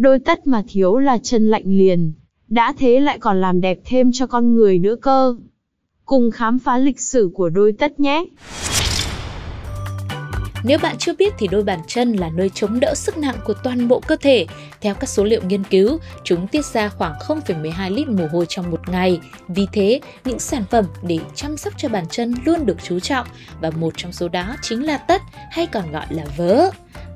Đôi tất mà thiếu là chân lạnh liền, đã thế lại còn làm đẹp thêm cho con người nữa cơ. Cùng khám phá lịch sử của đôi tất nhé. Nếu bạn chưa biết thì đôi bàn chân là nơi chống đỡ sức nặng của toàn bộ cơ thể. Theo các số liệu nghiên cứu, chúng tiết ra khoảng 0,12 lít mồ hôi trong một ngày. Vì thế, những sản phẩm để chăm sóc cho bàn chân luôn được chú trọng và một trong số đó chính là tất hay còn gọi là vớ.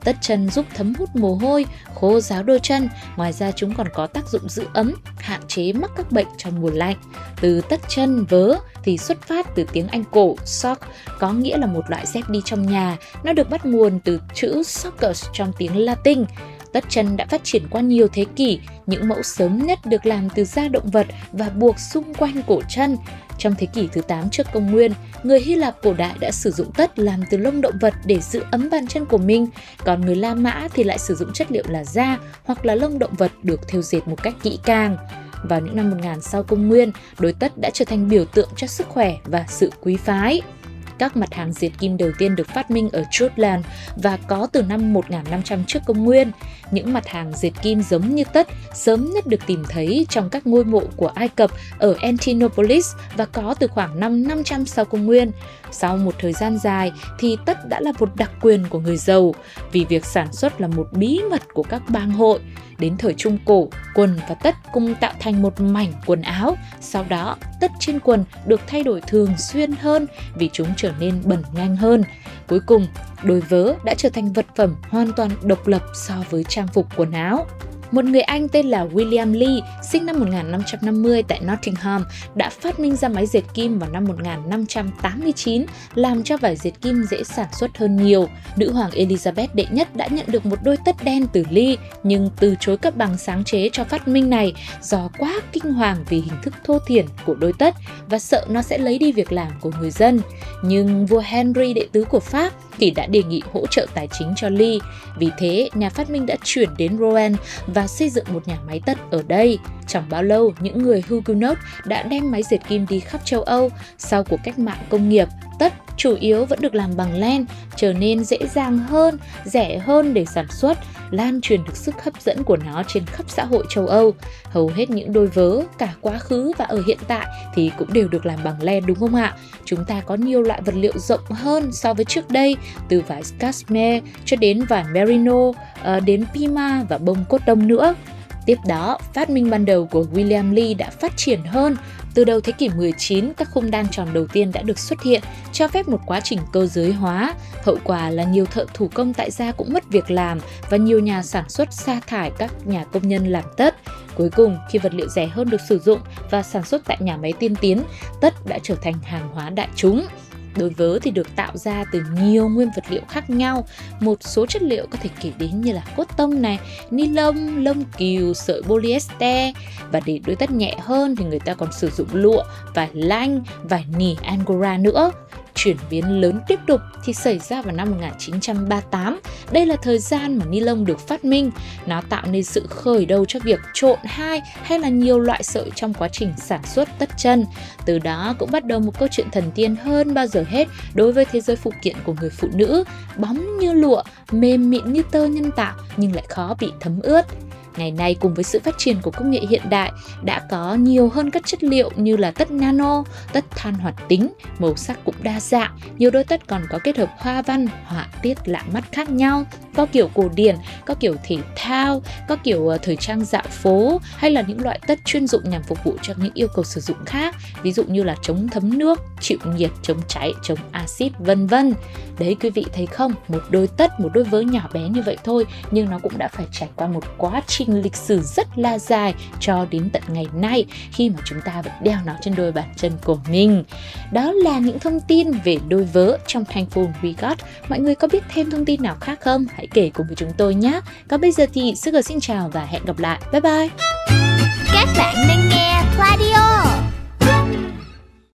Tất chân giúp thấm hút mồ hôi, khô ráo đôi chân, ngoài ra chúng còn có tác dụng giữ ấm, hạn chế mắc các bệnh trong mùa lạnh. Từ tất chân vớ thì xuất phát từ tiếng Anh cổ sock, có nghĩa là một loại dép đi trong nhà. Nó được bắt nguồn từ chữ soccus trong tiếng Latin. Tất chân đã phát triển qua nhiều thế kỷ, những mẫu sớm nhất được làm từ da động vật và buộc xung quanh cổ chân. Trong thế kỷ thứ 8 trước công nguyên, người Hy Lạp cổ đại đã sử dụng tất làm từ lông động vật để giữ ấm bàn chân của mình, còn người La Mã thì lại sử dụng chất liệu là da hoặc là lông động vật được thêu dệt một cách kỹ càng. Vào những năm 1000 sau công nguyên, đối tất đã trở thành biểu tượng cho sức khỏe và sự quý phái. Các mặt hàng diệt kim đầu tiên được phát minh ở Jutland và có từ năm 1500 trước công nguyên. Những mặt hàng diệt kim giống như tất sớm nhất được tìm thấy trong các ngôi mộ của Ai Cập ở Antinopolis và có từ khoảng năm 500 sau công nguyên. Sau một thời gian dài thì tất đã là một đặc quyền của người giàu vì việc sản xuất là một bí mật của các bang hội. Đến thời Trung Cổ, quần và tất cùng tạo thành một mảnh quần áo. Sau đó, tất trên quần được thay đổi thường xuyên hơn vì chúng trở nên bẩn nhanh hơn. Cuối cùng, đôi vớ đã trở thành vật phẩm hoàn toàn độc lập so với trang phục quần áo. Một người Anh tên là William Lee, sinh năm 1550 tại Nottingham, đã phát minh ra máy dệt kim vào năm 1589, làm cho vải dệt kim dễ sản xuất hơn nhiều. Nữ hoàng Elizabeth đệ nhất đã nhận được một đôi tất đen từ Lee, nhưng từ chối cấp bằng sáng chế cho phát minh này do quá kinh hoàng vì hình thức thô thiển của đôi tất và sợ nó sẽ lấy đi việc làm của người dân. Nhưng vua Henry đệ tứ của Pháp thì đã đề nghị hỗ trợ tài chính cho Lee. Vì thế, nhà phát minh đã chuyển đến Rouen và xây dựng một nhà máy tất ở đây. Chẳng bao lâu, những người Huguenot đã đem máy dệt kim đi khắp châu Âu. Sau cuộc cách mạng công nghiệp, tất chủ yếu vẫn được làm bằng len, trở nên dễ dàng hơn, rẻ hơn để sản xuất, lan truyền được sức hấp dẫn của nó trên khắp xã hội châu Âu. Hầu hết những đôi vớ, cả quá khứ và ở hiện tại thì cũng đều được làm bằng len đúng không ạ? Chúng ta có nhiều loại vật liệu rộng hơn so với trước đây, từ vải cashmere cho đến vải merino, ờ, đến pima và bông cốt đông nữa. Tiếp đó, phát minh ban đầu của William Lee đã phát triển hơn. Từ đầu thế kỷ 19, các khung đan tròn đầu tiên đã được xuất hiện, cho phép một quá trình cơ giới hóa. Hậu quả là nhiều thợ thủ công tại gia cũng mất việc làm và nhiều nhà sản xuất sa thải các nhà công nhân làm tất. Cuối cùng, khi vật liệu rẻ hơn được sử dụng và sản xuất tại nhà máy tiên tiến, tất đã trở thành hàng hóa đại chúng đối vớ thì được tạo ra từ nhiều nguyên vật liệu khác nhau. Một số chất liệu có thể kể đến như là cốt tông này, ni lông, lông cừu, sợi polyester và để đôi tất nhẹ hơn thì người ta còn sử dụng lụa, vải lanh, vải nỉ angora nữa. Chuyển biến lớn tiếp tục thì xảy ra vào năm 1938. Đây là thời gian mà ni lông được phát minh. Nó tạo nên sự khởi đầu cho việc trộn hai hay là nhiều loại sợi trong quá trình sản xuất tất chân. Từ đó cũng bắt đầu một câu chuyện thần tiên hơn bao giờ hết đối với thế giới phụ kiện của người phụ nữ. Bóng như lụa, mềm mịn như tơ nhân tạo nhưng lại khó bị thấm ướt. Ngày nay cùng với sự phát triển của công nghệ hiện đại đã có nhiều hơn các chất liệu như là tất nano, tất than hoạt tính, màu sắc cũng đa dạng, nhiều đôi tất còn có kết hợp hoa văn, họa tiết lạ mắt khác nhau, có kiểu cổ điển, có kiểu thể thao, có kiểu ờ, thời trang dạo phố hay là những loại tất chuyên dụng nhằm phục vụ cho những yêu cầu sử dụng khác, ví dụ như là chống thấm nước, chịu nhiệt, chống cháy, chống axit vân vân. Đấy quý vị thấy không, một đôi tất, một đôi vớ nhỏ bé như vậy thôi nhưng nó cũng đã phải trải qua một quá trình trình lịch sử rất là dài cho đến tận ngày nay khi mà chúng ta vẫn đeo nó trên đôi bàn chân của mình. Đó là những thông tin về đôi vớ trong Thankful We Got. Mọi người có biết thêm thông tin nào khác không? Hãy hãy kể cùng với chúng tôi nhé. Còn bây giờ thì Sugar xin chào và hẹn gặp lại. Bye bye! Các bạn đang nghe Radio